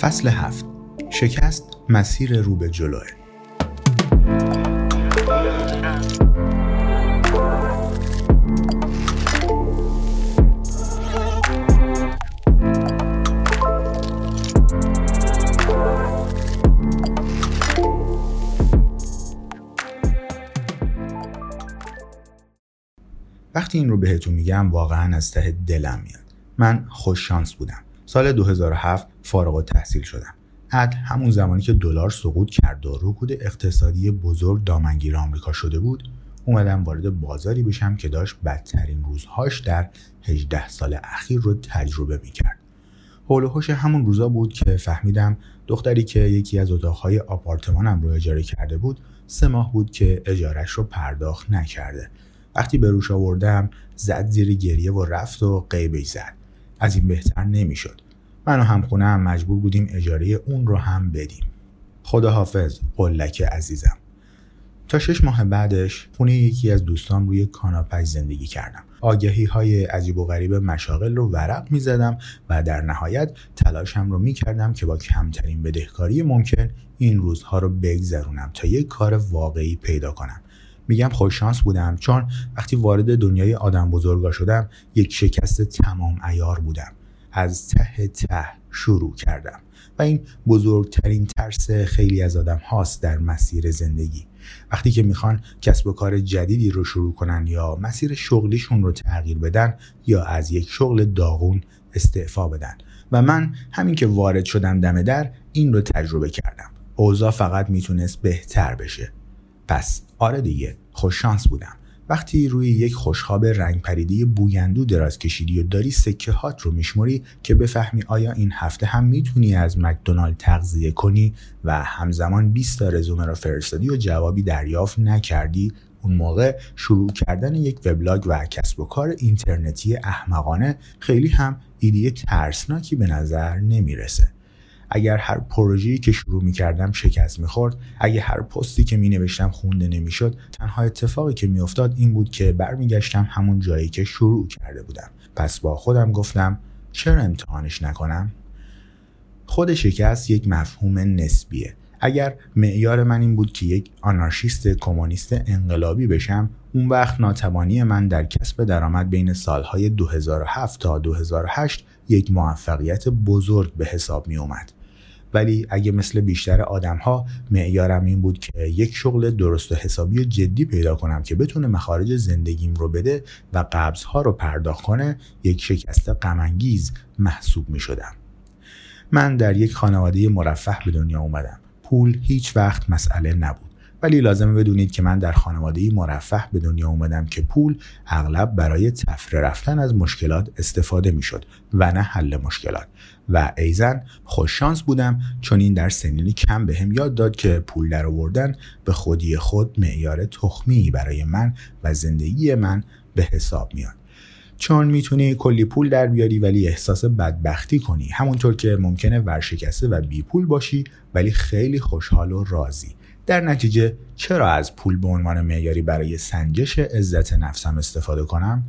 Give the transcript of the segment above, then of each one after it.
فصل هفت. شکست مسیر رو به جلوه. وقتی این رو بهتون میگم واقعا از ته دلم میاد. من خوش شانس بودم. سال 2007 فارغ تحصیل شدم. عد همون زمانی که دلار سقوط کرد و رکود اقتصادی بزرگ دامنگیر آمریکا شده بود اومدم وارد بازاری بشم که داشت بدترین روزهاش در 18 سال اخیر رو تجربه می‌کرد. حول و همون روزا بود که فهمیدم دختری که یکی از اتاقهای آپارتمانم رو اجاره کرده بود سه ماه بود که اجارش رو پرداخت نکرده. وقتی به روش آوردم زد زیر گریه و رفت و قیبی زد. از این بهتر نمی‌شد. من و همخونه هم مجبور بودیم اجاره اون رو هم بدیم. خداحافظ قلک عزیزم. تا شش ماه بعدش خونه یکی از دوستان روی کاناپش زندگی کردم. آگهی های عجیب و غریب مشاغل رو ورق می زدم و در نهایت تلاشم رو می کردم که با کمترین بدهکاری ممکن این روزها رو بگذرونم تا یک کار واقعی پیدا کنم. میگم خوششانس بودم چون وقتی وارد دنیای آدم بزرگا شدم یک شکست تمام ایار بودم. از ته ته شروع کردم و این بزرگترین ترس خیلی از آدم هاست در مسیر زندگی. وقتی که می‌خوان کسب و کار جدیدی رو شروع کنن یا مسیر شغلیشون رو تغییر بدن یا از یک شغل داغون استعفا بدن. و من همین که وارد شدم دم در این رو تجربه کردم. اوضاع فقط می‌تونست بهتر بشه. پس آره دیگه خوششانس بودم. وقتی روی یک خوشخواب رنگ پریده بویندو دراز کشیدی و داری سکه هات رو میشمری که بفهمی آیا این هفته هم می‌تونی از مکدونالد تغذیه کنی و همزمان 20 تا رزومه را فرستادی و جوابی دریافت نکردی اون موقع شروع کردن یک وبلاگ و کسب و کار اینترنتی احمقانه خیلی هم ایده ترسناکی به نظر نمی‌رسه. اگر هر پروژه‌ای که شروع می کردم شکست می خورد اگر هر پستی که می نوشتم خونده نمی‌شد تنها اتفاقی که می افتاد این بود که برمیگشتم همون جایی که شروع کرده بودم. پس با خودم گفتم چرا امتحانش نکنم؟ خود شکست یک مفهوم نسبیه. اگر معیار من این بود که یک آنارشیست کمونیست انقلابی بشم اون وقت ناتوانی من در کسب درآمد بین سالهای 2007 تا 2008 یک موفقیت بزرگ به حساب می اومد. ولی اگه مثل بیشتر آدم ها معیارم این بود که یک شغل درست و حسابی جدی پیدا کنم که بتونه مخارج زندگیم رو بده و قبض ها رو پرداخت کنه یک شکست غمانگیز محسوب می شدم. من در یک خانواده مرفه به دنیا اومدم. پول هیچ وقت مسئله نبود. ولی لازمه بدونید که من در خانواده مرفه به دنیا اومدم که پول اغلب برای تفره رفتن از مشکلات استفاده می‌شد و نه حل مشکلات. و ایزن خوششانس بودم چون این در سنینی کم به هم یاد داد که پول در آوردن به خودی خود معیار تخمی برای من و زندگی من به حساب میاد. چون می‌تونی کلی پول در بیاری ولی احساس بدبختی کنی. همونطور که ممکنه ورشکسته و بی پول باشی ولی خیلی خوشحال و راضی. در نتیجه چرا از پول به عنوان معیاری برای سنجش عزت نفسم استفاده کنم؟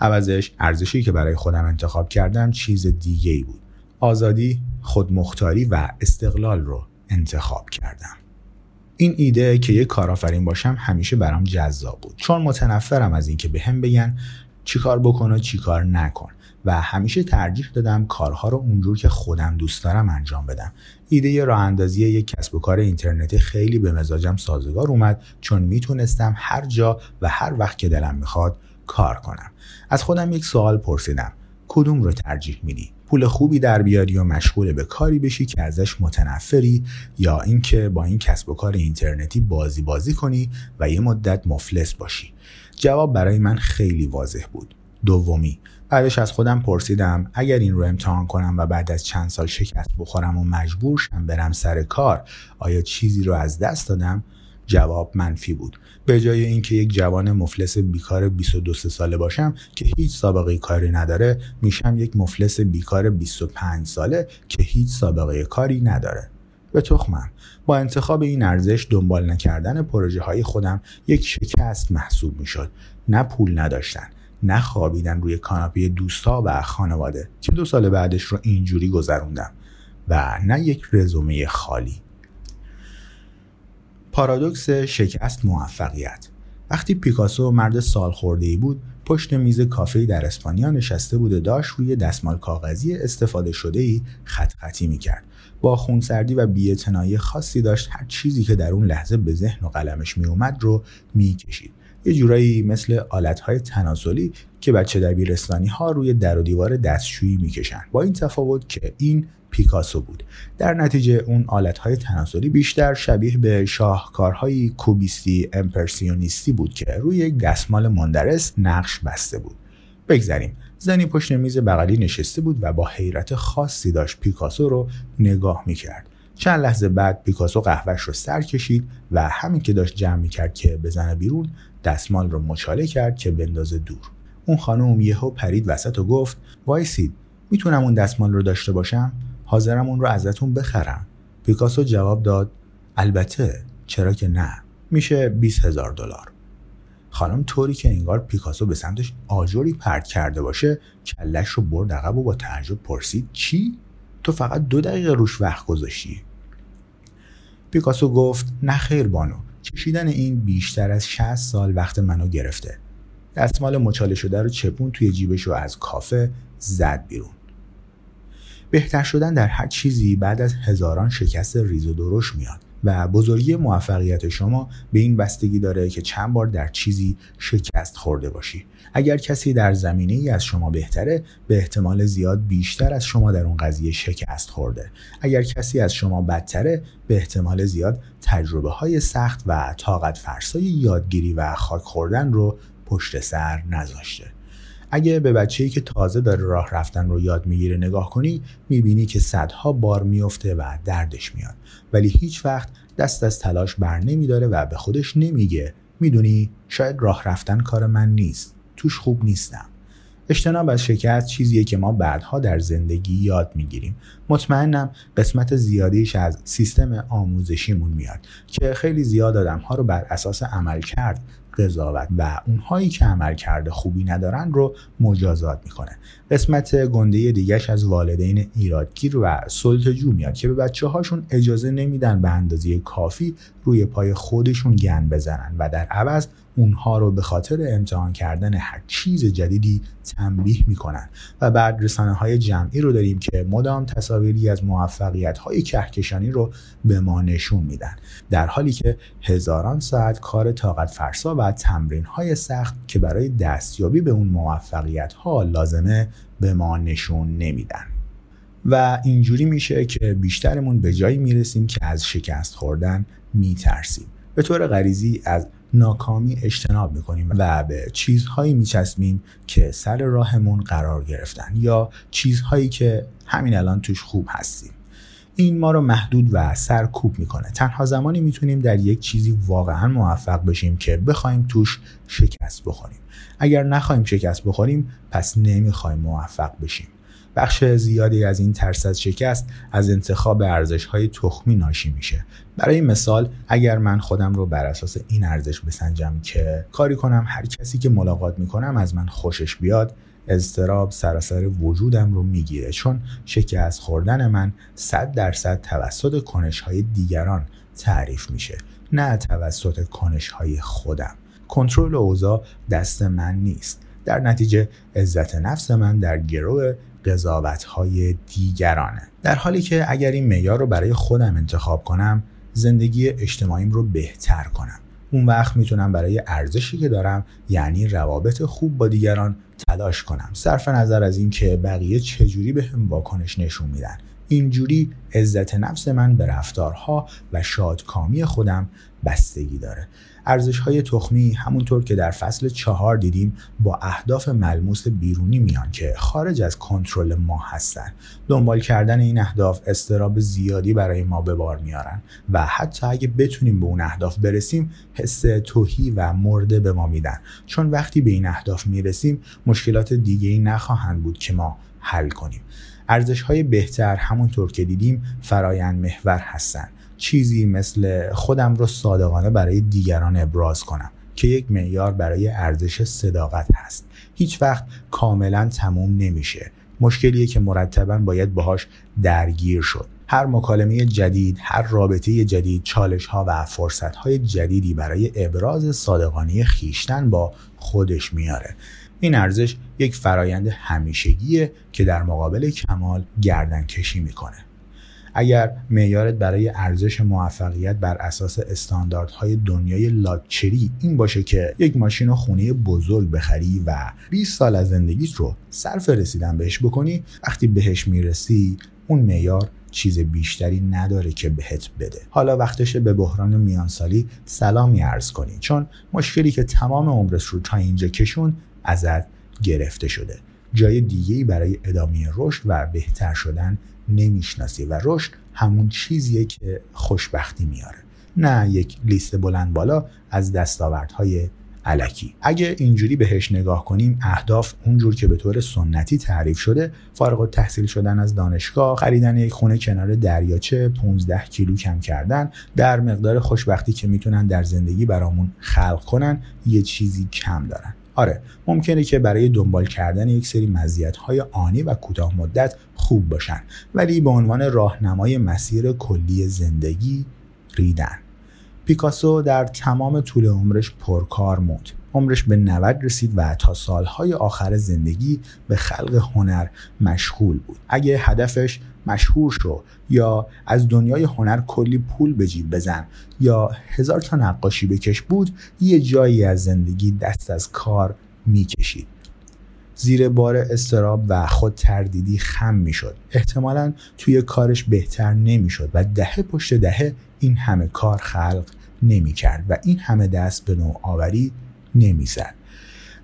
عوضش ارزشی که برای خودم انتخاب کردم چیز دیگه ای بود. آزادی خودمختاری و استقلال رو انتخاب کردم. این ایده که یک کارآفرین باشم همیشه برام جذاب بود. چون متنفرم از اینکه به هم بگن چیکار بکن و چیکار نکن. و همیشه ترجیح دادم کارها رو اونجور که خودم دوست دارم انجام بدم. ایده راه اندازی یک کسب و کار اینترنتی خیلی به مزاجم سازگار اومد چون می‌تونستم هر جا و هر وقت که دلم می‌خواد کار کنم. از خودم یک سوال پرسیدم. کدوم رو ترجیح میدی؟ پول خوبی در بیاری و مشغول به کاری بشی که ازش متنفری یا اینکه با این کسب و کار اینترنتی بازی بازی کنی و یه مدت مفلس باشی؟ جواب برای من خیلی واضح بود. دومی. بعدش از خودم پرسیدم اگر این رو امتحان کنم و بعد از چند سال شکست بخورم و مجبور شم برم سر کار آیا چیزی رو از دست دادم؟ جواب منفی بود. به جای اینکه یک جوان مفلس بیکار 22 ساله باشم که هیچ سابقه کاری نداره میشم یک مفلس بیکار 25 ساله که هیچ سابقه کاری نداره. به تخمم. با انتخاب این ارزش دنبال نکردن پروژه های خودم یک شکست محسوب می‌شد. نه پول نداشتن. نخوابیدن روی کاناپه دوستا و خانواده که دو سال بعدش رو اینجوری گذروندم و نه یک رزومه خالی. پارادوکس شکست موفقیت. وقتی پیکاسو مرد سال خورده ای بود پشت میز کافه در اسپانیا نشسته بود و داشت روی دستمال کاغذی استفاده شده ای خط خطی می‌کرد. با خونسردی و بی‌اعتنایی خاصی داشت هر چیزی که در اون لحظه به ذهن و قلمش میومد رو می‌کشید. یه جورایی مثل آلتهای تناسلی که بچه دبیرستانی ها روی در و دیوار دستشویی می‌کشن. با این تفاوت که این پیکاسو بود. در نتیجه اون آلتهای تناسلی بیشتر شبیه به شاهکارهای کوبیستی امپرسیونیستی بود که روی یک دستمال مندرس نقش بسته بود. بگذریم. زنی پشت میز بغلی نشسته بود و با حیرت خاصی داشت پیکاسو رو نگاه می‌کرد. چند لحظه بعد پیکاسو قهوهش رو سر کشید و همین که داشت جمع می‌کرد که بزنه بیرون دستمال رو مچاله کرد که بندازه دور. اون خانم یهو پرید وسط و گفت وایسید می‌تونم اون دستمال رو داشته باشم؟ حاضرم اون رو ازتون بخرم. پیکاسو جواب داد البته چرا که نه میشه 20 هزار دلار. خانم طوری که انگار پیکاسو به سمتش آجوری پرت کرده باشه کلش رو برد عقب و با تعجب پرسید چی؟ تو فقط دو دقیقه روش وقت گذاشتی؟ پیکاسو گفت نه خیر بانو کشیدن این بیشتر از 60 سال وقت منو گرفته. دستمال مچاله شده رو چپون توی جیبش و از کافه زد بیرون. بهتر شدن در هر چیزی بعد از هزاران شکست ریز و درشت میاد. و بزرگی موفقیت شما به این بستگی داره که چند بار در چیزی شکست خورده باشی. اگر کسی در زمینه ای از شما بهتره به احتمال زیاد بیشتر از شما در اون قضیه شکست خورده. اگر کسی از شما بدتره به احتمال زیاد تجربه های سخت و طاقت فرسای یادگیری و خاک خوردن رو پشت سر نذاشته. اگه به بچه‌ای که تازه داره راه رفتن رو یاد می‌گیره نگاه کنی می‌بینی که صدها بار میفته و دردش میاد. ولی هیچ وقت دست از تلاش بر نمیداره و به خودش نمیگه می‌دونی شاید راه رفتن کار من نیست. توش خوب نیستم. اجتناب از شکست چیزیه که ما بعدها در زندگی یاد می‌گیریم. مطمئنم قسمت زیادیش از سیستم آموزشیمون میاد که خیلی زیاد آدم ها رو بر اساس عمل کرد قضاوت و اونهایی که عمل کرده خوبی ندارن رو مجازات می‌کنه. قسمت گنده دیگهش از والدین ایرادگیر و سلطجو میاد که به بچه هاشون اجازه نمیدن به اندازه کافی روی پای خودشون گن بزنن و در عوض اونها رو به خاطر امتحان کردن هر چیز جدیدی تنبیه می‌کنن. و بعد رسانه های جمعی رو داریم که مدام تصاویری از موفقیت های کهکشانی رو به ما نشون میدن. در حالی که هزاران ساعت کار طاقت فرسا و تمرین های سخت که برای دستیابی به اون موفقیت ها لازمه به ما نشون نمیدن. و اینجوری میشه که بیشترمون به جایی می‌رسیم که از شکست خوردن میترسیم. به طور غریزی از ناکامی اجتناب می‌کنیم و به چیزهایی میچسبیم که سر راهمون قرار گرفتن یا چیزهایی که همین الان توش خوب هستیم. این ما رو محدود و سرکوب می‌کنه. تنها زمانی می‌تونیم در یک چیزی واقعا موفق بشیم که بخوایم توش شکست بخوریم. اگر نخواهیم شکست بخوریم پس نمی‌خوایم موفق بشیم. بخش زیادی از این ترس از شکست از انتخاب ارزش های تخمی ناشی میشه. برای مثال اگر من خودم رو بر اساس این ارزش بسنجم که کاری کنم هر کسی که ملاقات می‌کنم از من خوشش بیاد اضطراب سراسر وجودم رو می‌گیره. چون شکست خوردن من صد درصد توسط کنش های دیگران تعریف میشه نه توسط کنش های خودم. کنترل اوضاع دست من نیست. در نتیجه عزت نفس من در گروه قضاوت های دیگرانه. در حالی که اگر این معیار رو برای خودم انتخاب کنم زندگی اجتماعیم رو بهتر کنم. اون وقت می‌تونم برای ارزشی که دارم یعنی روابط خوب با دیگران تلاش کنم. صرف نظر از اینکه بقیه چجوری به هم واکنش نشون میدن. اینجوری عزت نفس من به رفتارها و شادکامی خودم بستگی داره. ارزش های تخمی همونطور که در فصل چهار دیدیم با اهداف ملموس بیرونی میان که خارج از کنترل ما هستن. دنبال کردن این اهداف استراب زیادی برای ما به بار میارن و حتی اگه بتونیم به اون اهداف برسیم حس توهی و مرده به ما میدن. چون وقتی به این اهداف می‌رسیم مشکلات دیگه ای نخواهند بود که ما حل کنیم. ارزش های بهتر همونطور که دیدیم فرایند محور هستند چیزی مثل خودم رو صادقانه برای دیگران ابراز کنم که یک معیار برای ارزش صداقت هست. هیچ وقت کاملا تموم نمیشه. مشکلیه که مرتبا باید باهاش درگیر شد. هر مکالمه جدید هر رابطه جدید چالش ها و فرصت های جدیدی برای ابراز صادقانه خیشتن با خودش میاره. این ارزش یک فرایند همیشگیه که در مقابل کمال گردن کشی می‌کنه. اگر معیارت برای ارزش موفقیت بر اساس استانداردهای دنیای لاکچری این باشه که یک ماشین و خونه بزرگ بخری و 20 سال از زندگیت رو صرف رسیدن بهش بکنی وقتی بهش می‌رسی اون معیار چیز بیشتری نداره که بهت بده. حالا وقتشه به بحران میانسالی سلامی ارز کنی چون مشکلی که تمام عمرش رو تا اینجا کشون ازت گرفته شده. جای دیگه برای ادامه رشد و بهتر شدن نمی‌شناسی و رشد همون چیزیه که خوشبختی میاره. نه یک لیست بلند بالا از دستاوردهای علکی. اگه اینجوری بهش نگاه کنیم اهداف اونجور که به طور سنتی تعریف شده فارغ تحصیل شدن از دانشگاه خریدن یک خونه کنار دریاچه 15 کیلو کم کردن در مقدار خوشبختی که می‌تونن در زندگی برامون خلق کنن یه چیزی کم دارن. آره ممکنه که برای دنبال کردن یک سری های آنی و کوتاه مدت خوب باشن. ولی به عنوان راهنمای مسیر کلی زندگی ریدن. پیکاسو در تمام طول عمرش پرکار موند. عمرش به 90 رسید و تا سالهای آخر زندگی به خلق هنر مشغول بود. اگه هدفش مشهور شو یا از دنیای هنر کلی پول به جیب بزن یا هزار تا نقاشی بکش بود یه جایی از زندگی دست از کار می‌کشید. زیر بار استراب و خود تردیدی خم می‌شد. احتمالا توی کارش بهتر نمی‌شد و دهه پشت دهه این همه کار خلق نمی‌کرد و این همه دست به نوآوری نمی‌زد.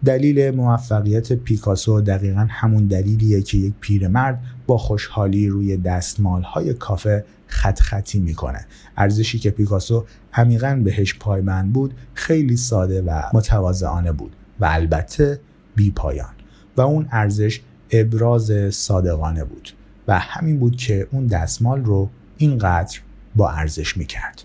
دلیل موفقیت پیکاسو دقیقا همون دلیلیه که یک پیرمرد با خوشحالی روی دستمال های کافه خط خطی می‌کنه. ارزشی که پیکاسو عمیقا بهش پایبند بود خیلی ساده و متواضعانه بود و البته بی پایان و اون ارزش ابراز صادقانه بود و همین بود که اون دستمال رو اینقدر با ارزش می‌کرد.